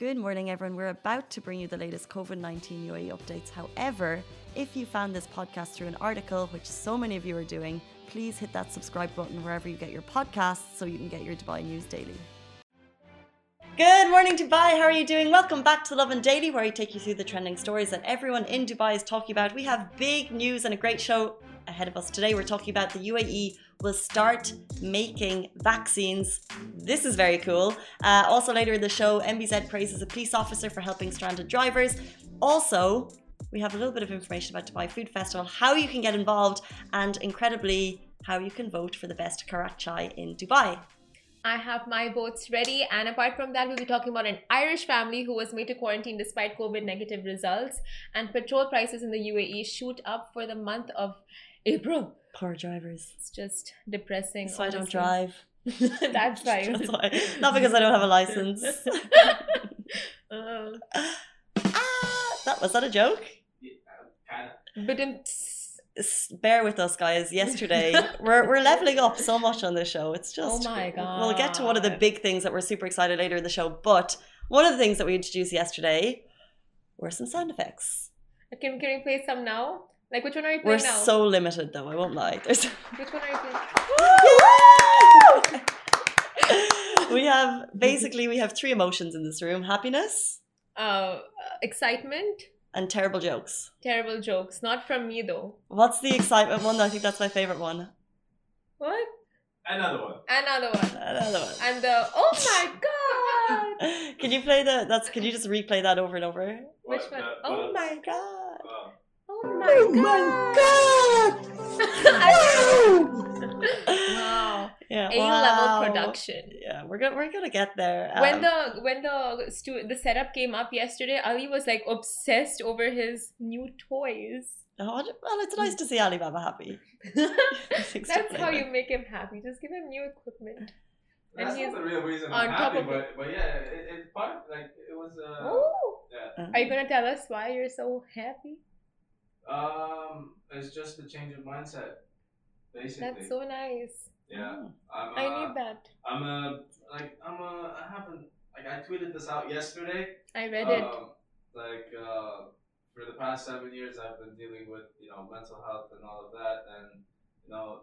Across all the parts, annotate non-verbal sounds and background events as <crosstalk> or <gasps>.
Good morning, everyone. We're about to bring you the latest COVID 19 UAE updates. However, if you found this podcast through an article, which so many of you are doing, please hit that subscribe button wherever you get your podcasts so you can get your Dubai news daily. Good morning, Dubai. How are you doing? Welcome back to Lovin Daily, where I take you through the trending stories that everyone in Dubai is talking about. We have big news and a great show ahead of us today. We're talking about the UAE will start making vaccines. This is very cool. Uh, also, later in the show, MBZ praises a police officer for helping stranded drivers. Also, we have a little bit of information about Dubai Food Festival, how you can get involved, and incredibly, how you can vote for the best karak chai in Dubai. I have my votes ready, and apart from that, we'll be talking about an Irish family who was made to quarantine despite COVID negative results, and petrol prices in the UAE shoot up for the month of April. Poor drivers. It's just depressing. So I don't drive. <laughs> That's right. <laughs> That's why. Not because I don't have a license. <laughs> uh, ah, that was that a joke? but in Bear with us, guys. Yesterday, we're we're leveling up so much on this show. It's just Oh my god We'll get to one of the big things that we're super excited later in the show. But one of the things that we introduced yesterday were some sound effects. can can we play some now? Like which one are you We're playing now? so limited, though. I won't lie. There's. which one are you playing? <laughs> we have basically we have three emotions in this room: happiness Uh, excitement, and terrible jokes. terrible jokes. Not from me though. What's the excitement one? I think that's my favorite one. What? Another one. Another one. Another one. And the oh my <laughs> god. Can you play the? That's. Can you just replay that over and over? Which What one? the- Oh what- my god! Wow. Oh my god. <laughs> wow. Yeah. A level production. Yeah, we're gonna we're gonna get there. when Um, the when the stu- the setup came up yesterday, Ali was like obsessed over his new toys. oh, well, it's nice to see Alibaba happy. <laughs> That's how you make him happy. Just give him new equipment. And That's he's not the real reason on I'm happy, but but yeah, it, it part like it was uh oh, yeah. Are you gonna tell us why you're so happy? Um, it's just a change of mindset, basically. That's so nice. yeah. I'm, I uh, need that. I'm a like I'm a I haven't like I tweeted this out yesterday. I read it. Um, like uh, for the past seven years, I've been dealing with you know mental health and all of that, and you know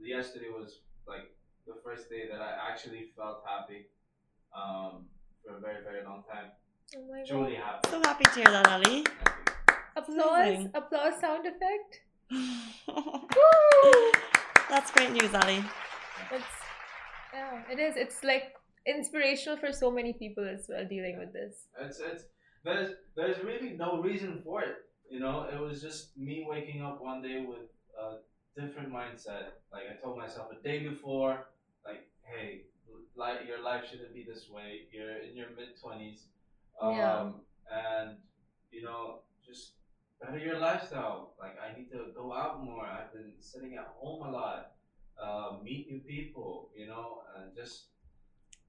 yesterday was like the first day that I actually felt happy um, for a very very long time. Oh my god. Happy. So happy to hear that, Ali. Thank you. Applause, amazing. applause sound effect. <laughs> That's great news, Ali. It's yeah, it is. It's like inspirational for so many people as well dealing with this. It's it's there's there's really no reason for it. You know, it was just me waking up one day with a different mindset. Like I told myself a day before, like, hey, like your life shouldn't be this way. You're in your mid twenties, um, Yeah. and you know, just better your lifestyle. Like I need to go out more. I've been sitting at home a lot. Uh, meet new people, you know, and just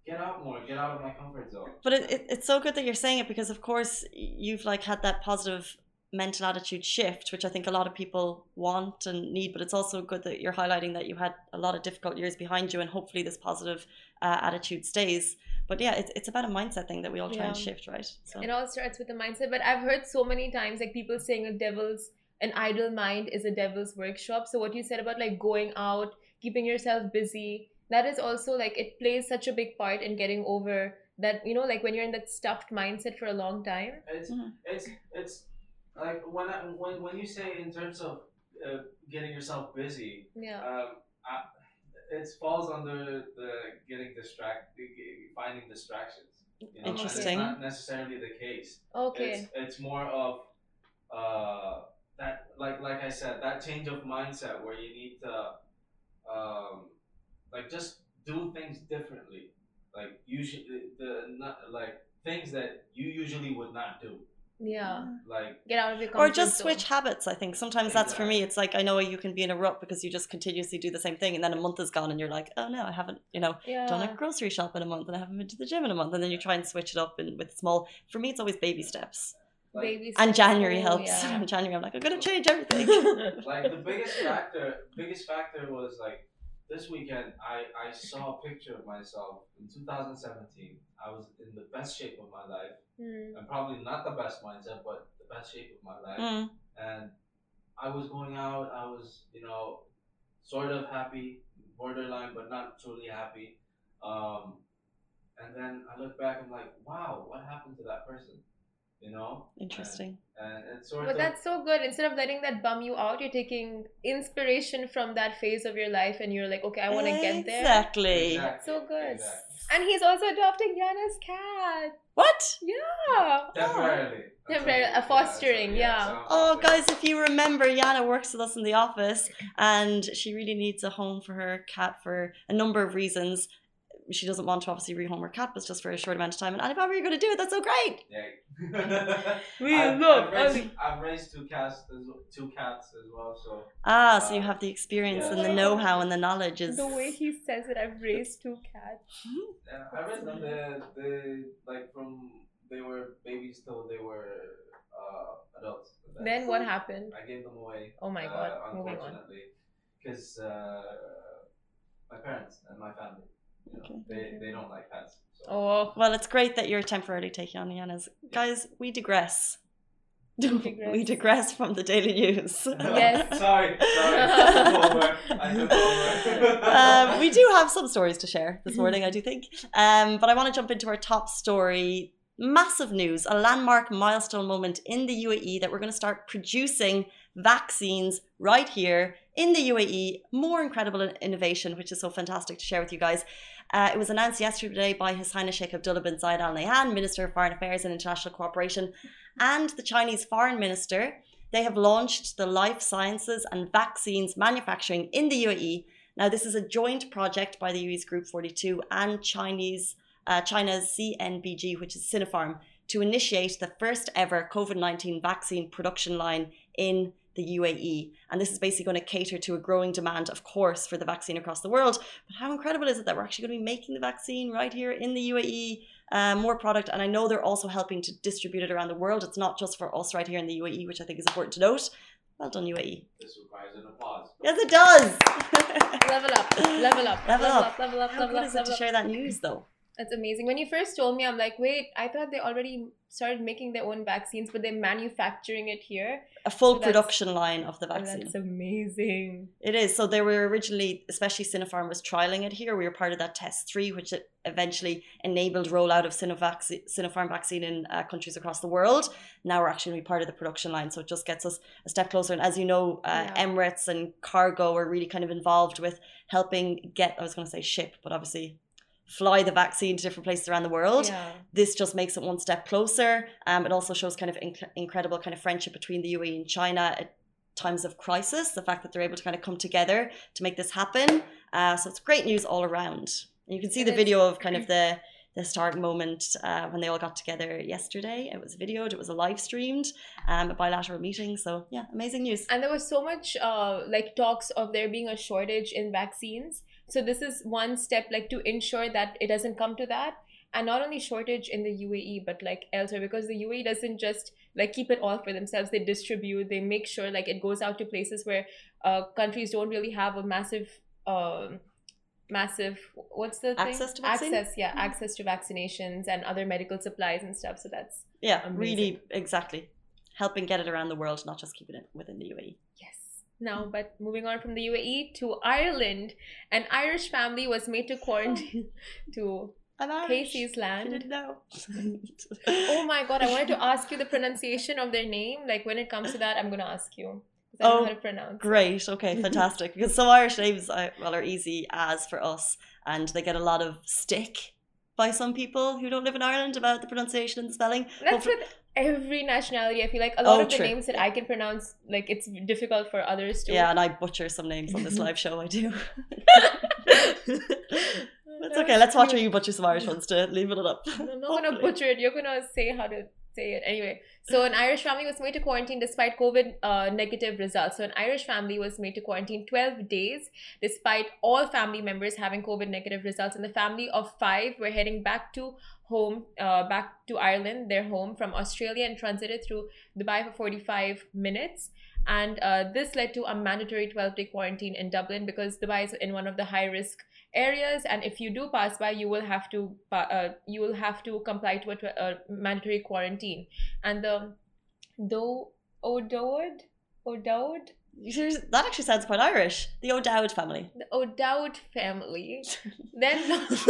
get out more. Get out of my comfort zone. But it, it, it's so good that you're saying it because, of course, you've like had that positive mental attitude shift, which I think a lot of people want and need. But it's also good that you're highlighting that you had a lot of difficult years behind you, and hopefully this positive uh, attitude stays. But yeah, it's, it's about a mindset thing that we all try and shift, right? So It all starts with the mindset. But I've heard so many times like people saying a devil's an idle mind is a devil's workshop. So what you said about like going out, keeping yourself busy, that is also like it plays such a big part in getting over that, you know, like when you're in that stuffed mindset for a long time. It's Mhm. it's it's like when I, when when you say in terms of uh, getting yourself busy, Yeah. um, I, it falls under the getting distract, finding distractions. You know, and Interesting. it's not necessarily the case. Okay. It's it's more of uh, that like like I said that change of mindset where you need to um, like just do things differently. Like usually the not like things that you usually would not do. Yeah. Like Get out of your or comfort just zone. switch habits. I think sometimes that's for me. It's like I know you can be in a rut because you just continuously do the same thing, and then a month is gone, and you're like, oh no, I haven't, you know, Yeah. done a grocery shop in a month, and I haven't been to the gym in a month, and then you try and switch it up in, with small. For me, it's always baby steps, like, Baby and. January helps. yeah. In <laughs> January, I'm like, I'm gonna <laughs> change everything. like the biggest factor biggest factor was like this weekend, I, I saw a picture of myself in 2017. I was in the best shape of my life, Mm. and probably not the best mindset, but the best shape of my life. Mm. And I was going out. I was, you know, sort of happy, borderline, but not truly happy. Um, and then I look back and like, wow, what happened to that person? You know, Interesting. and it's sort But of that's so good. Instead of letting that bum you out, you're taking inspiration from that phase of your life and you're like, okay, I want to get there. Exactly. That's so good. Exactly. And he's also adopting Yana's cat. What? Yeah. Temporarily. Temporary- That's a fostering, so- yeah. so- Oh, guys, if you remember, Yana works with us in the office and she really needs a home for her cat for a number of reasons. She doesn't want to obviously rehome her cat, but it's just for a short amount of time. And Alibaba, you're going to do it. That's so great. Yeah. We <laughs> I've, love I've raised, I've raised two cats, as, two cats as well. So Ah, so you Uh, have the experience and the know how and the knowledge is. The way he says it, I've raised two cats. yeah, I raised them. They, they like from they were babies till they were uh, adults. And Then what happened? I gave them away. Oh my uh, God, moving on. Unfortunately, because uh, my parents and my family, you know, Okay. they, they don't like pets. So. Oh, Well, it's great that you're temporarily taking on Yana's. Guys, we digress. <laughs> digress. we digress from the daily news. <laughs> Yes. sorry, sorry. I took over. I took over. <laughs> um, we do have some stories to share this morning, I do think. Um, but I want to jump into our top story. Massive news, a landmark milestone moment in the UAE that we're going to start producing vaccines right here in the UAE. More incredible innovation, which is so fantastic to share with you guys. Uh, it was announced yesterday by His Highness Sheikh Abdullah bin Zayed Al Nahyan, Minister of Foreign Affairs and International Cooperation, and the Chinese Foreign Minister. They have launched the life sciences and vaccines manufacturing in the UAE. Now, this is a joint project by the UAE's Group 42 and Chinese, uh, China's CNBG, which is Sinopharm, to initiate the first ever COVID 19 vaccine production line in the UAE. And this is basically going to cater to a growing demand, of course, for the vaccine across the world. But how incredible is it that we're actually going to be making the vaccine right here in the UAE? Uh, more product, and I know they're also helping to distribute it around the world. It's not just for us right here in the UAE, which I think is important to note. Well done, UAE. this requires an applause. Yes, it does. <laughs> level up, level up, Level up. level up, How level good up, is it to up. share that news, though? That's amazing. When you first told me, I'm like, wait, I thought they already started making their own vaccines, but they're manufacturing it here. A full So production line of the Oh, vaccine. that's amazing. It is. So they were originally, especially Sinopharm was trialing it here. We were part of that test three, which eventually enabled rollout of Sinovac, Sinopharm vaccine in uh, countries across the world. Now we're actually going to be part of the production line. So it just gets us a step closer. And as you know, uh, Yeah. Emirates and Cargo are really kind of involved with helping get, I was going to say ship, but obviously fly the vaccine to different places around the world Yeah. this just makes it one step closer. Um, it also shows kind of inc- incredible kind of friendship between the UAE and China at times of crisis. The fact that they're able to kind of come together to make this happen. Uh, so it's great news all around. And you can see It the is. video of kind of the the start moment uh, when they all got together yesterday. It was videoed. It was a live streamed, um, a bilateral meeting. So yeah, amazing news. And there was so much uh, like talks of there being a shortage in vaccines. So this is one step like to ensure that it doesn't come to that. And not only shortage in the UAE, but like elsewhere, because the UAE doesn't just like keep it all for themselves. They distribute. They make sure like it goes out to places where uh, countries don't really have a massive, um, massive what's the thing? Access to vaccine? access, yeah, Mhm. access to vaccinations and other medical supplies and stuff. So that's Yeah, Amazing. really, exactly. Helping get it around the world, not just keeping it within the. UAE. Yes. Now, but moving on from the UAE to Ireland, an Irish family was made to quarantine <laughs> to Casey's land. <laughs> Oh my god, I wanted to ask you the pronunciation of their name. Like when it comes to that, I'm gonna ask you. I don't know Oh, how to pronounce. it. Great. Okay. <laughs> Fantastic. Because some Irish names, uh, well, are easy as for us, and they get a lot of stick by some people who don't live in Ireland about the pronunciation and the spelling. That's Hopefully- every nationality. I feel like a lot Oh, of the true. names that I can pronounce, like it's difficult for others to. yeah, and I butcher some names on this <laughs> live show. I do. <laughs> It's okay. Let's watch where you butcher some Irish ones to leave it up. I'm not gonna butcher it. You're gonna say how to say it anyway. So an Irish family was made to quarantine despite COVID uh, negative results. So an Irish family was made to quarantine 12 days despite all family members having COVID negative results. And the family of five were heading back to home uh, back to Ireland, their home from Australia, and transited through Dubai for 45 minutes. And uh, this led to a mandatory 12 day quarantine in Dublin because Dubai is in one of the high risk areas and if you do pass by you will have to uh, you will have to comply to a, a mandatory quarantine and the though O'Dowd O'Dowd that actually sounds quite Irish. The O'Dowd family. The O'Dowd family. <laughs> then <laughs> it's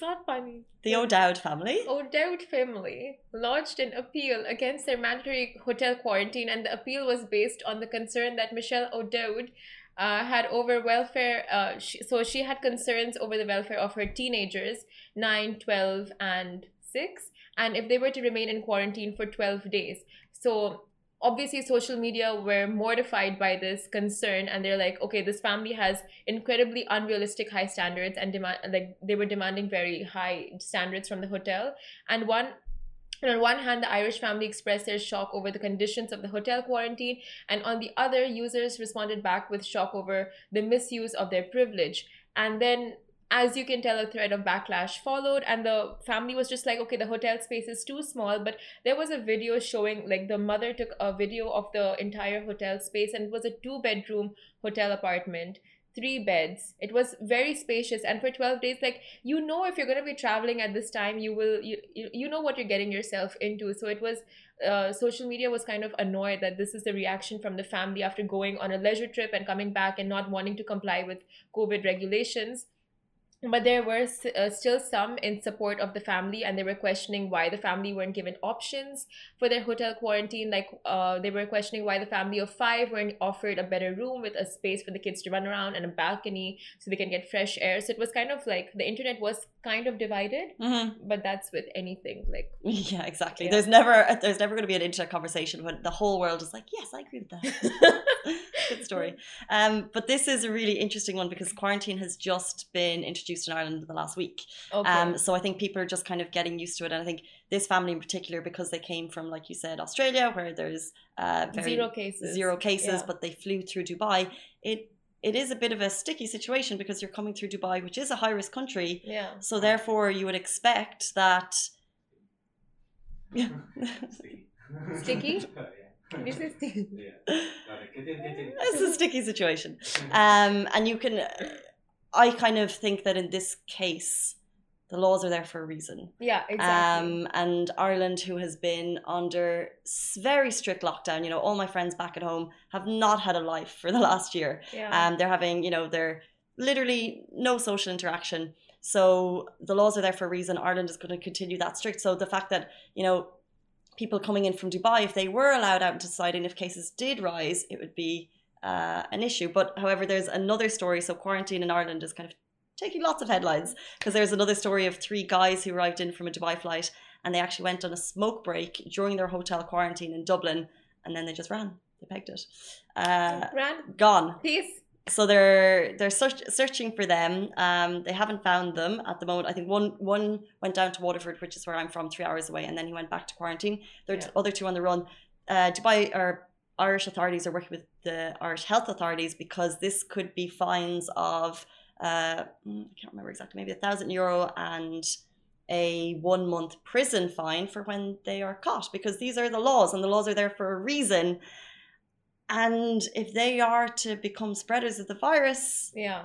not funny. The O'Dowd family. O'Dowd family lodged an appeal against their mandatory hotel quarantine, and the appeal was based on the concern that Michelle O'Dowd uh, had over welfare. Uh, she, so she had concerns over the welfare of her teenagers, 9, 12, and 6, and if they were to remain in quarantine for 12 days. So obviously social media were mortified by this concern and they're like okay this family has incredibly unrealistic high standards and demand like they were demanding very high standards from the hotel and one and on one hand, the Irish family expressed their shock over the conditions of the hotel quarantine, and on the other, users responded back with shock over the misuse of their privilege. And then as you can tell, a thread of backlash followed, and the family was just like, okay, the hotel space is too small. But there was a video showing, like, the mother took a video of the entire hotel space, and it was a two bedroom hotel apartment three beds. It was very spacious. And for 12 days like you know if you're going to be traveling at this time you will you, you know what you're getting yourself into. So it was uh, social media was kind of annoyed that this is the reaction from the family after going on a leisure trip and coming back and not wanting to comply with covid regulations but there were uh, still some in support of the family and they were questioning why the family weren't given options for their hotel quarantine. Like uh, they were questioning why the family of five weren't offered a better room with a space for the kids to run around and a balcony so they can get fresh air. So it was kind of like the internet was kind of divided mm-hmm. but that's with anything like <laughs> yeah exactly yeah. there's never there's never going to be an internet conversation when the whole world is like yes i agree with that <laughs> <laughs> good story um, but this is a really interesting one because quarantine has just been introduced in ireland in the last week okay. um, so i think people are just kind of getting used to it and i think this family in particular because they came from like you said australia where there's uh, zero cases zero cases yeah. but they flew through dubai it it is a bit of a sticky situation because you're coming through Dubai, which is a high risk country. Yeah. So therefore, you would expect that. <laughs> Yeah. sticky. This <laughs> is sticky. It's a sticky situation, um, and you can. I kind of think that in this case, the laws are there for a reason. Yeah, exactly. Um, and Ireland, who has been under very strict lockdown, you know, all my friends back at home have not had a life for the <laughs> last year. Yeah. Um, they're having, you know, they're literally no social interaction. So the laws are there for a reason. Ireland is going to continue that strict. So the fact that, you know, people coming in from Dubai, if they were allowed out into society and if cases did rise, it would be uh, an issue. But however, there's another story. So quarantine in Ireland is kind of taking lots of headlines because there's another story of three guys who arrived in from a Dubai flight and they actually went on a smoke break during their hotel quarantine in Dublin and then they just ran. They pegged it. Uh, ran. Gone. Peace. So they're they're search, searching for them. Um, they haven't found them at the moment. I think one one went down to Waterford, which is where I'm from, three hours away, and then he went back to quarantine. There's yeah. other two on the run. Uh, Dubai or Irish authorities are working with the Irish health authorities because this could be fines of uh, mm, I can't remember exactly, maybe a thousand euro and a one month prison fine for when they are caught because these are the laws and the laws are there for a reason. And if they are to become spreaders of the virus, yeah,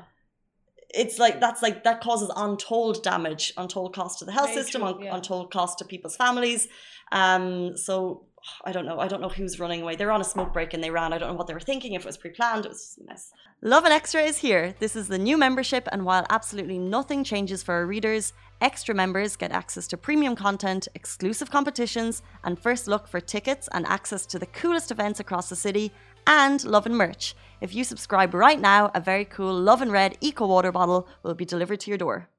it's like that's like that causes untold damage, untold cost to the health Very system, true, yeah. untold cost to people's families. Um, so I don't know. I don't know who's running away. They're on a smoke break and they ran. I don't know what they were thinking. If it was pre-planned, it was just a mess. Lovin Extra is here. This is the new membership, and while absolutely nothing changes for our readers, extra members get access to premium content, exclusive competitions, and first look for tickets and access to the coolest events across the city, and Lovin merch. If you subscribe right now, a very cool Lovin Red Eco Water bottle will be delivered to your door.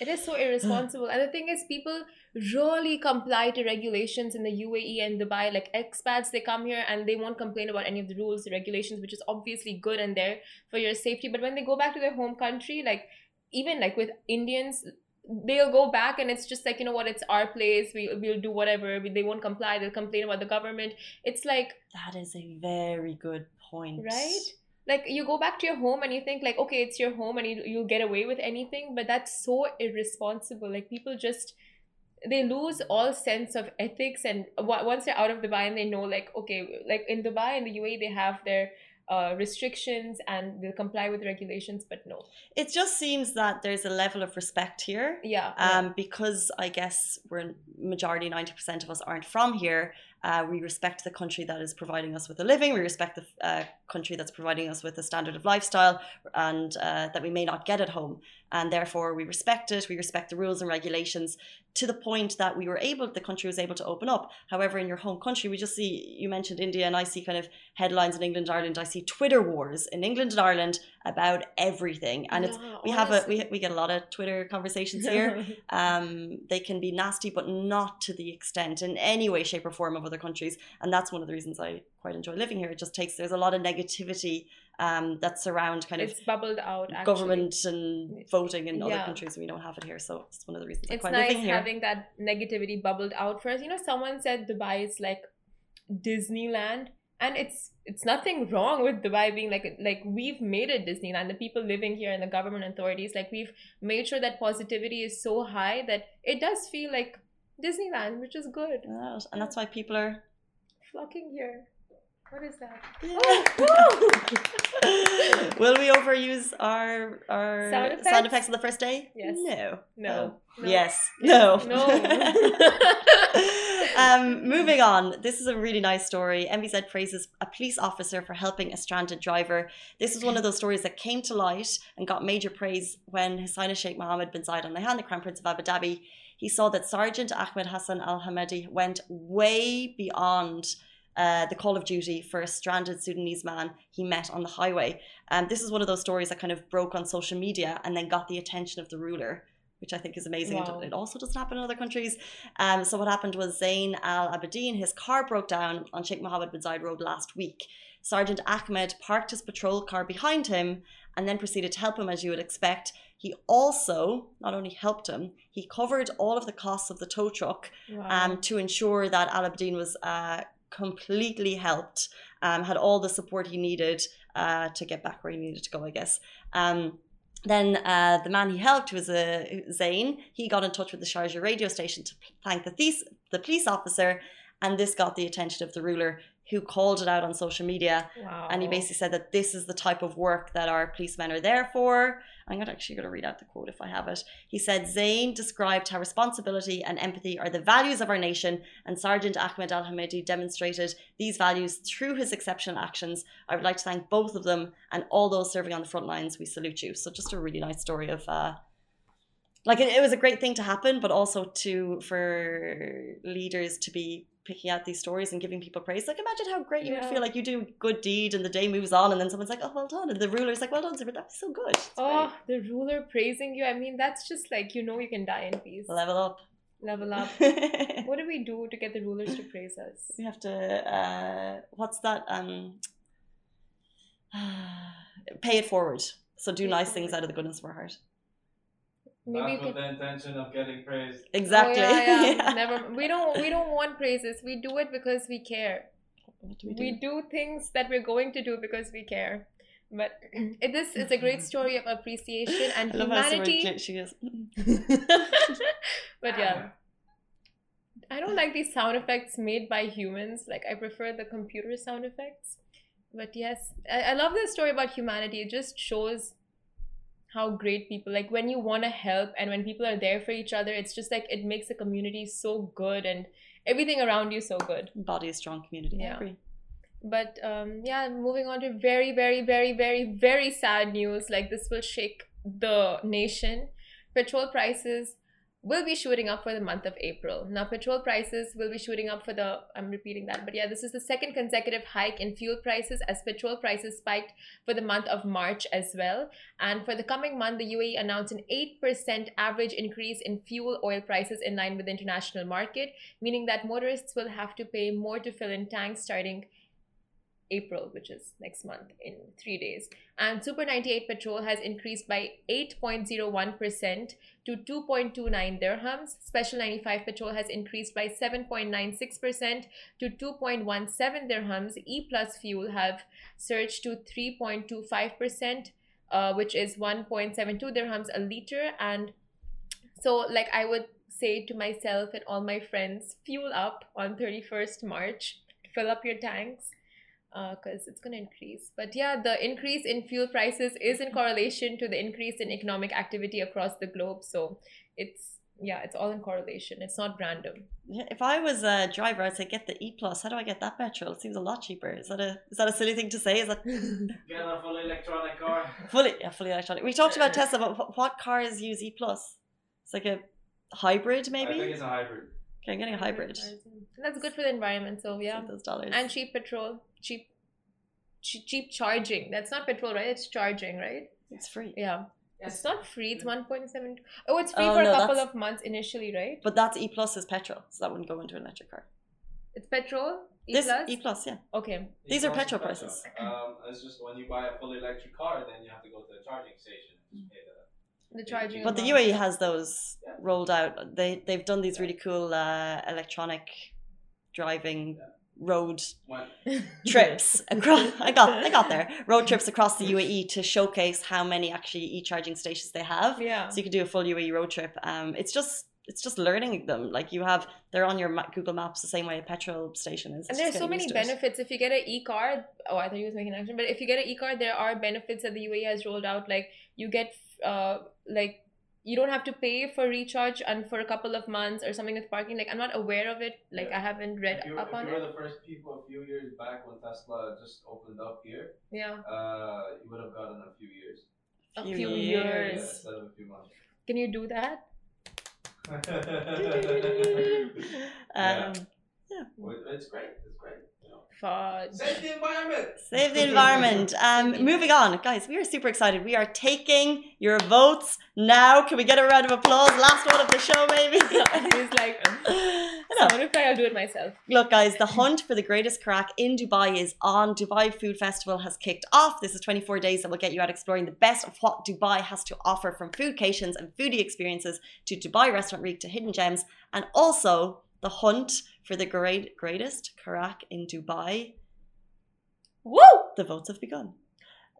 It is so irresponsible. and the thing is, people really comply to regulations in the UAE and Dubai. Like expats, they come here and they won't complain about any of the rules, the regulations, which is obviously good and there for your safety. But when they go back to their home country, like even like with Indians, they'll go back and it's just like you know what it's our place we, we'll do whatever they won't comply they'll complain about the government it's like that is a very good point right like you go back to your home and you think like okay it's your home and you, you'll get away with anything but that's so irresponsible like people just they lose all sense of ethics and w- once they're out of dubai and they know like okay like in dubai and the uae they have their uh, restrictions and they'll comply with regulations but no It just seems that there's a level of respect here. yeah Um, because I guess we're majority, 90% of us aren't from here. Uh, we respect the country that is providing us with a living. We respect the uh, country that's providing us with a standard of lifestyle and uh, that we may not get at home. And therefore, we respect it. We respect the rules and regulations to the point that we were able, the country was able to open up. However, in your home country, we just see, you mentioned India, and I see kind of headlines in England, Ireland. I see Twitter wars in England and Ireland about everything. And it's, Yeah, we have a, we, we get a lot of Twitter conversations here <laughs> um, they can be nasty, but not to the extent in any way, shape, or form of other countries. And that's one of the reasons I quite enjoy living here. It just takes there's a lot of negativity um, that's around kind of it's bubbled out actually. government and voting in other Yeah. countries. We don't have it here, so it's one of the reasons I it's quite nice living here. having that negativity bubbled out for us you know someone said dubai is like disneyland and it's it's nothing wrong with dubai being like like we've made it disneyland the people living here and the government authorities like we've made sure that positivity is so high that it does feel like disneyland which is good Yeah, and that's why people are. flocking here what is that oh, <laughs> Will we overuse our our Sound sound effects? effects on the first day? Yes. No. no, Oh. no. Yes. No. no <laughs> <laughs> um, moving on. This is a really nice story. MBZ praises a police officer for helping a stranded driver. This is one of those stories that came to light and got major praise when His Highness Sheikh Mohammed bin Zayed Al Nahyan, the Crown Prince of Abu Dhabi, he saw that Sergeant Ahmed Hassan Al Hamadi went way beyond. Uh, the call of duty for a stranded Sudanese man he met on the highway. Um, this is one of those stories that kind of broke on social media and then got the attention of the ruler, which I think is amazing. Wow. It also doesn't happen in other countries. Um, so what happened was Zain Al Abidin, his car broke down on Sheikh Mohammed bin Zayed Road last week. Sergeant Ahmed parked his patrol car behind him and then proceeded to help him as you would expect. He also not only helped him, he covered all of the costs of the tow truck wow. um, to ensure that Al Abdin was uh, completely helped, um, had all the support he needed uh, to get back where he needed to go, I guess. Um, then uh, the man he helped was uh, Zain. He got in touch with the Sharjah radio station to thank the, the police officer, and this got the attention of the ruler, who called it out on social media. wow. And he basically said that this is the type of work that our policemen are there for. I'm actually going to read out the quote if I have it. He said, Zain described how responsibility and empathy are the values of our nation, and Sergeant Ahmed Al Hamidi demonstrated these values through his exceptional actions. I would like to thank both of them and all those serving on the front lines. We salute you. So, just a really nice story of. Uh, like it, it was a great thing to happen, but also to for leaders to be picking out these stories and giving people praise. Like imagine how great you would feel like you do a good deed and the day moves on and then someone's like, Oh well done and the ruler's like, Well done, sir, that's so good. It's Oh, the ruler praising you. I mean, that's just like, you know, you can die in peace. Level up. Level up. <laughs> What do we do to get the rulers to praise us? We have to uh what's that? Um <sighs> pay it forward. So do Pay nice things out of the goodness of our heart. Maybe Not you with can. the intention of getting praised. Exactly. Oh, yeah, yeah. <laughs> Yeah. Never. We don't. We don't want praises. We do it because we care. What do we We do? do things that we're going to do because we care. But <clears throat> it, this is a great story of appreciation and <laughs> I love how humanity. gl- she goes, <laughs> but yeah, I don't like these sound effects made by humans. Like I prefer the computer sound effects. But yes, I, I love this story about humanity. It just shows how great people like when you want to help and when people are there for each other. It's just like it makes the community so good and everything around you so good. body is strong community. Yeah. agree. But um, yeah, moving on to very, very, very, very, very sad news. Like this will shake the nation. Petrol prices will be shooting up for the month of April. Now, petrol prices will be shooting up for the, I'm repeating that, but yeah, this is the second consecutive hike in fuel prices as petrol prices spiked for the month of March as well. And for the coming month, the UAE announced an 8% average increase in fuel oil prices in line with the international market, meaning that motorists will have to pay more to fill in tanks starting April, which is next month in three days. And Super 98 petrol has increased by 8.01% to 2.29 dirhams. Special 95 petrol has increased by 7.96% to 2.17 dirhams. E plus fuel have surged to 3.25%, uh, which is 1.72 dirhams a liter. And so, like, I would say to myself and all my friends, fuel up on 31st March, fill up your tanks because uh, it's going to increase. But yeah, the increase in fuel prices is in correlation to the increase in economic activity across the globe. So it's yeah, it's all in correlation. It's not random. If I was a driver, I'd say get the E plus. How do I get that petrol? It seems a lot cheaper. Is that a is that a silly thing to say? Is that <laughs> get a fully electronic car? Fully, yeah, fully electronic. We talked about Tesla, but what cars use E plus? It's like a hybrid, maybe. I think it's a hybrid. Okay, I'm getting a hybrid. That's good for the environment. So yeah, those dollars and cheap petrol, cheap, cheap charging. That's not petrol, right? It's charging, right? It's free. Yeah. Yes. It's not free. It's one point seven. Oh, it's free oh, for no, a couple of months initially, right? But that's E plus is petrol, so that wouldn't go into an electric car. It's petrol. E this plus? E plus, yeah. Okay. E These are petrol, petrol prices. Um, it's just when you buy a fully electric car, then you have to go to the charging station and just pay the the charging. But the UAE has those rolled out. They they've done these really cool uh, electronic driving road <laughs> trips <laughs> across I got I got there. Road trips across the UAE to showcase how many actually e-charging stations they have. Yeah. So you can do a full UAE road trip. Um it's just it's just learning them like you have they're on your Google Maps the same way a petrol station is and there's so many benefits if you get an e-card oh I thought you was making an action but if you get an e-card there are benefits that the UAE has rolled out like you get uh, like you don't have to pay for recharge and for a couple of months or something with parking. Like I'm not aware of it. Like yeah. I haven't read if you, up on it. If you were the first people a few years back when Tesla just opened up here, yeah, uh, you would have gotten a few years. A few, few years. years. Yeah, instead of a few months. Can you do that? <laughs> um, yeah. Well, it's great. It's great. Fudge. Save the environment. Save the environment. Um, moving on, guys. We are super excited. We are taking your votes now. Can we get a round of applause? Last one of the show, maybe. <laughs> He's like, I know. if I'll do it myself. Look, guys. The hunt for the greatest karak in Dubai is on. Dubai Food Festival has kicked off. This is 24 days that will get you out exploring the best of what Dubai has to offer, from foodcations and foodie experiences to Dubai Restaurant Week to hidden gems, and also the hunt for the great greatest karak in Dubai. Woo! The votes have begun.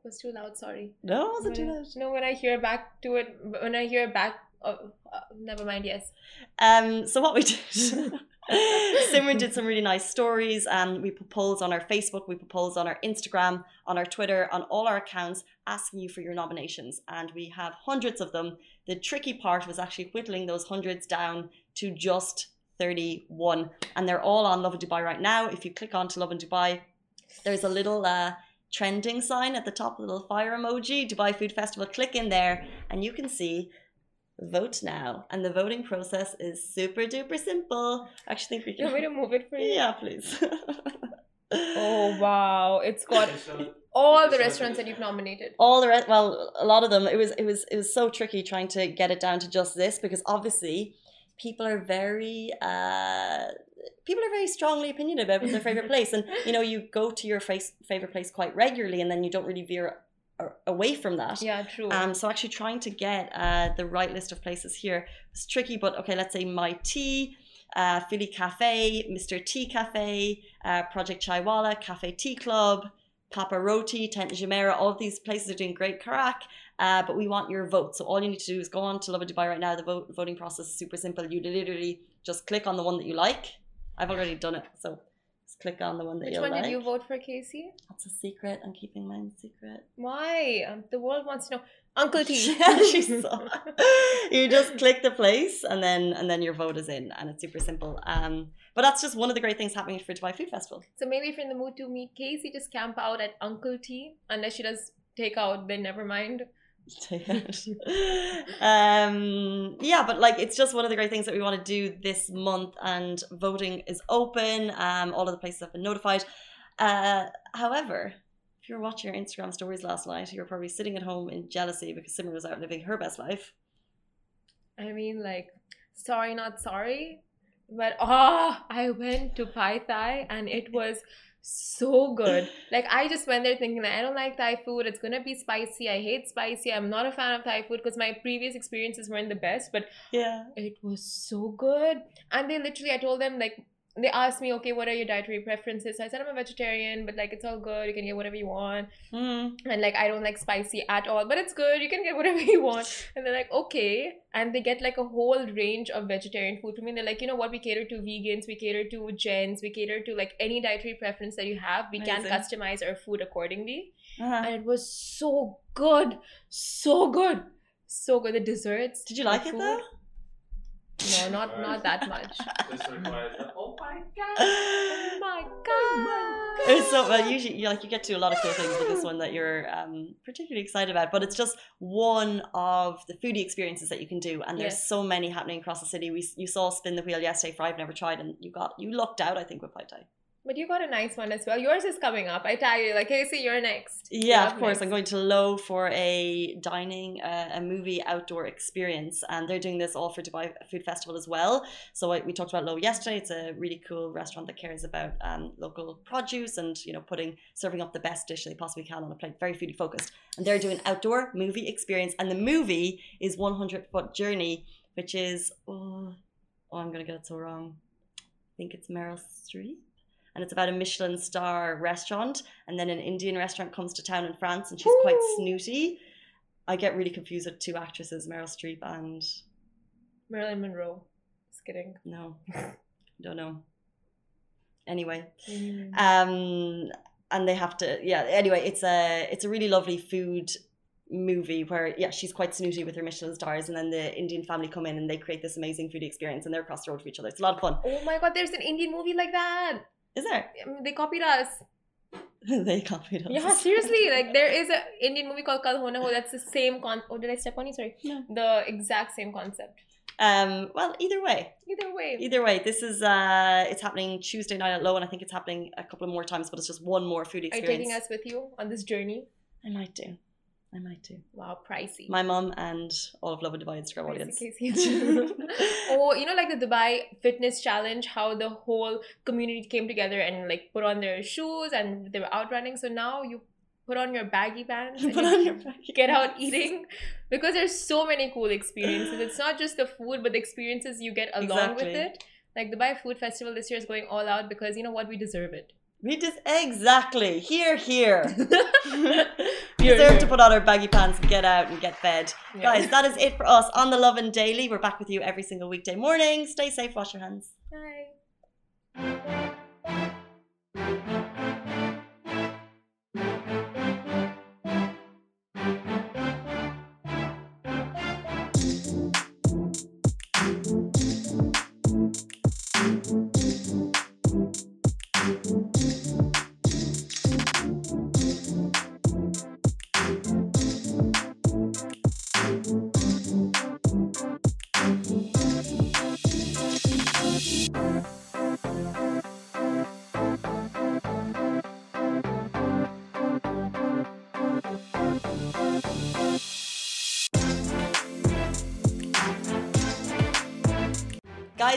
It was too loud. Sorry. No, it wasn't too mm. loud. No, when I hear back to it, when I hear back, oh, uh, never mind. Yes. Um. So what we did. <laughs> Simran did some really nice stories. Um, we put polls on our Facebook, we put polls on our Instagram, on our Twitter, on all our accounts, asking you for your nominations, and we have hundreds of them. The tricky part was actually whittling those hundreds down to just 31 and they're all on Lovin Dubai right now. If you click on to Lovin Dubai, there's a little uh, trending sign at the top, a little fire emoji, Dubai Food Festival. Click in there and you can see vote now. And the voting process is super duper simple. Actually think we can. You want me to move it for you? Yeah, please. <laughs> oh wow. It's got <laughs> all the restaurants that you've nominated. All the rest well, a lot of them. It was it was it was so tricky trying to get it down to just this because obviously people are very uh, people are very strongly opinionated about their favorite <laughs> place, and you know you go to your face, favorite place quite regularly, and then you don't really veer away from that. Yeah, true. Um, so actually trying to get uh, the right list of places here was tricky, but okay, let's say my tea. Uh, Filli Cafe, Mr. Tea Cafe, uh, Project Chaiwala, Cafe Tea Club, Papa Roti, Tent Jumeirah, all of these places are doing great karak. Uh, but we want your vote. So all you need to do is go on to Love Lovin Dubai right now. The vote, voting process is super simple. You literally just click on the one that you like. I've already done it, so just click on the one that Which you like. Which one did you vote for, Casey? That's a secret. I'm keeping mine secret. Why? Um, the world wants to know. Uncle T. <laughs> yeah, she's <laughs> so. you just click the place, and then and then your vote is in, and it's super simple. Um, but that's just one of the great things happening for Dubai Food Festival. So maybe if you're in the mood to meet Casey, just camp out at Uncle T. Unless she does take out, then never mind. <laughs> um, yeah, but like it's just one of the great things that we want to do this month, and voting is open. Um, all of the places have been notified. Uh, however, if you're watching your Instagram stories last night, you're probably sitting at home in jealousy because Simran was out living her best life. I mean, like, sorry, not sorry. But <laughs> oh, I went to Pai Thai and it was so good. Like I just went there thinking that I don't like Thai food. It's gonna be spicy. I hate spicy. I'm not a fan of Thai food because my previous experiences weren't the best. But Yeah. it was so good. And they literally, I told them like they asked me, okay, what are your dietary preferences? So I said I'm a vegetarian, but like it's all good. You can get whatever you want. Mm. And like I don't like spicy at all, but it's good. You can get <laughs> whatever you want. And they're like, okay. And they get like a whole range of vegetarian food from me. They're like, you know what? We cater to vegans, we cater to gens, we cater to like any dietary preference that you have. We can customize our food accordingly. Uh-huh. And it was so good. So good. So good. The desserts. Did you like it food. though? No, not not that much. <laughs> This requires the, oh my god. <gasps> Oh my god. It's so well. Usually, you like you get to a lot of cool things, but this one that you're um, particularly excited about. But it's just one of the foodie experiences that you can do, and there's Yes. so many happening across the city. We you saw spin the wheel yesterday for I've never tried, and you got you lucked out. I think with Pai Thai. But you got a nice one as well. Yours is coming up. I tell you, like, hey, see, you're next. Yeah, of course. next. I'm going to Lowe for a dining, uh, a movie outdoor experience, and they're doing this all for Dubai Food Festival as well. So I, we talked about Lowe yesterday. It's a really cool restaurant that cares about um, local produce and you know putting serving up the best dish they possibly can on a plate. Very foodie focused, and they're doing outdoor movie experience, and the movie is 100 Foot Journey, which is oh, oh I'm gonna get it so wrong. I think it's Meryl Streep and it's about a Michelin star restaurant, and then an Indian restaurant comes to town in France, and she's quite snooty. I get really confused with two actresses, Meryl Streep and Marilyn Monroe. Just kidding. <laughs> no, <laughs> don't know. Anyway, Mm. um, and they have to, yeah. Anyway, it's a it's a really lovely food movie where yeah she's quite snooty with her Michelin stars, and then the Indian family come in and they create this amazing food experience, and they're across the road from each other. It's a lot of fun. Oh my god, there's an Indian movie like that. Is there? I mean, they copied us. <laughs> they copied us. Yeah, seriously. Like, there is an Indian movie called Kal Ho Na Ho that's the same con. Oh, did I step on you? Sorry. No. The exact same concept. Um, well, either way, Either way. Either way, this is uh it's happening Tuesday night at Lowe, and I think it's happening a couple of more times, but it's just one more food experience. Are you taking us with you on this journey? I might do. I might do. Wow, pricey. My mum and all of Lovin Dubai Instagram audience. <laughs> Oh, you know, like the Dubai Fitness Challenge, how the whole community came together and like put on their shoes and they were out running. So now you put on your baggy pants and Put on your baggy get out eating because there's so many cool experiences. It's not just the food, but the experiences you get along with it. Like Dubai Food Festival this year is going all out because you know what? We deserve it. We just exactly here, here. <laughs> <laughs> we deserve here. to put on our baggy pants and get out and get fed. Yeah. Guys, that is it for us on the Lovin Daily. We're back with you every single weekday morning. Stay safe, wash your hands. Bye.